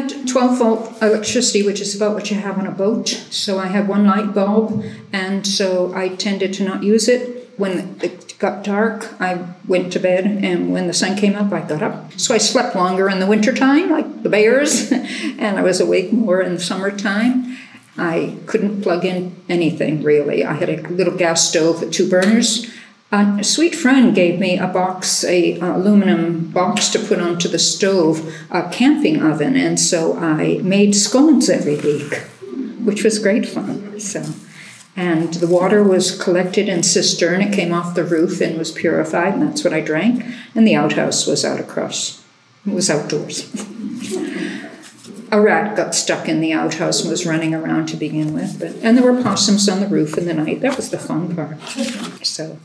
had 12 volt electricity, which is about what you have on a boat. So I had one light bulb, and so I tended to not use it. When it got dark, I went to bed, and when the sun came up, I got up. So I slept longer in the wintertime, like the bears, and I was awake more in the summertime. I couldn't plug in anything really. I had a little gas stove with two burners. A sweet friend gave me a box, a aluminum box to put onto the stove, a camping oven, and so I made scones every week, which was great fun. So, and the water was collected in cistern. It came off the roof and was purified, and that's what I drank. And the outhouse was out across. It was outdoors. a rat got stuck in the outhouse and was running around to begin with, but and there were possums on the roof in the night. That was the fun part. So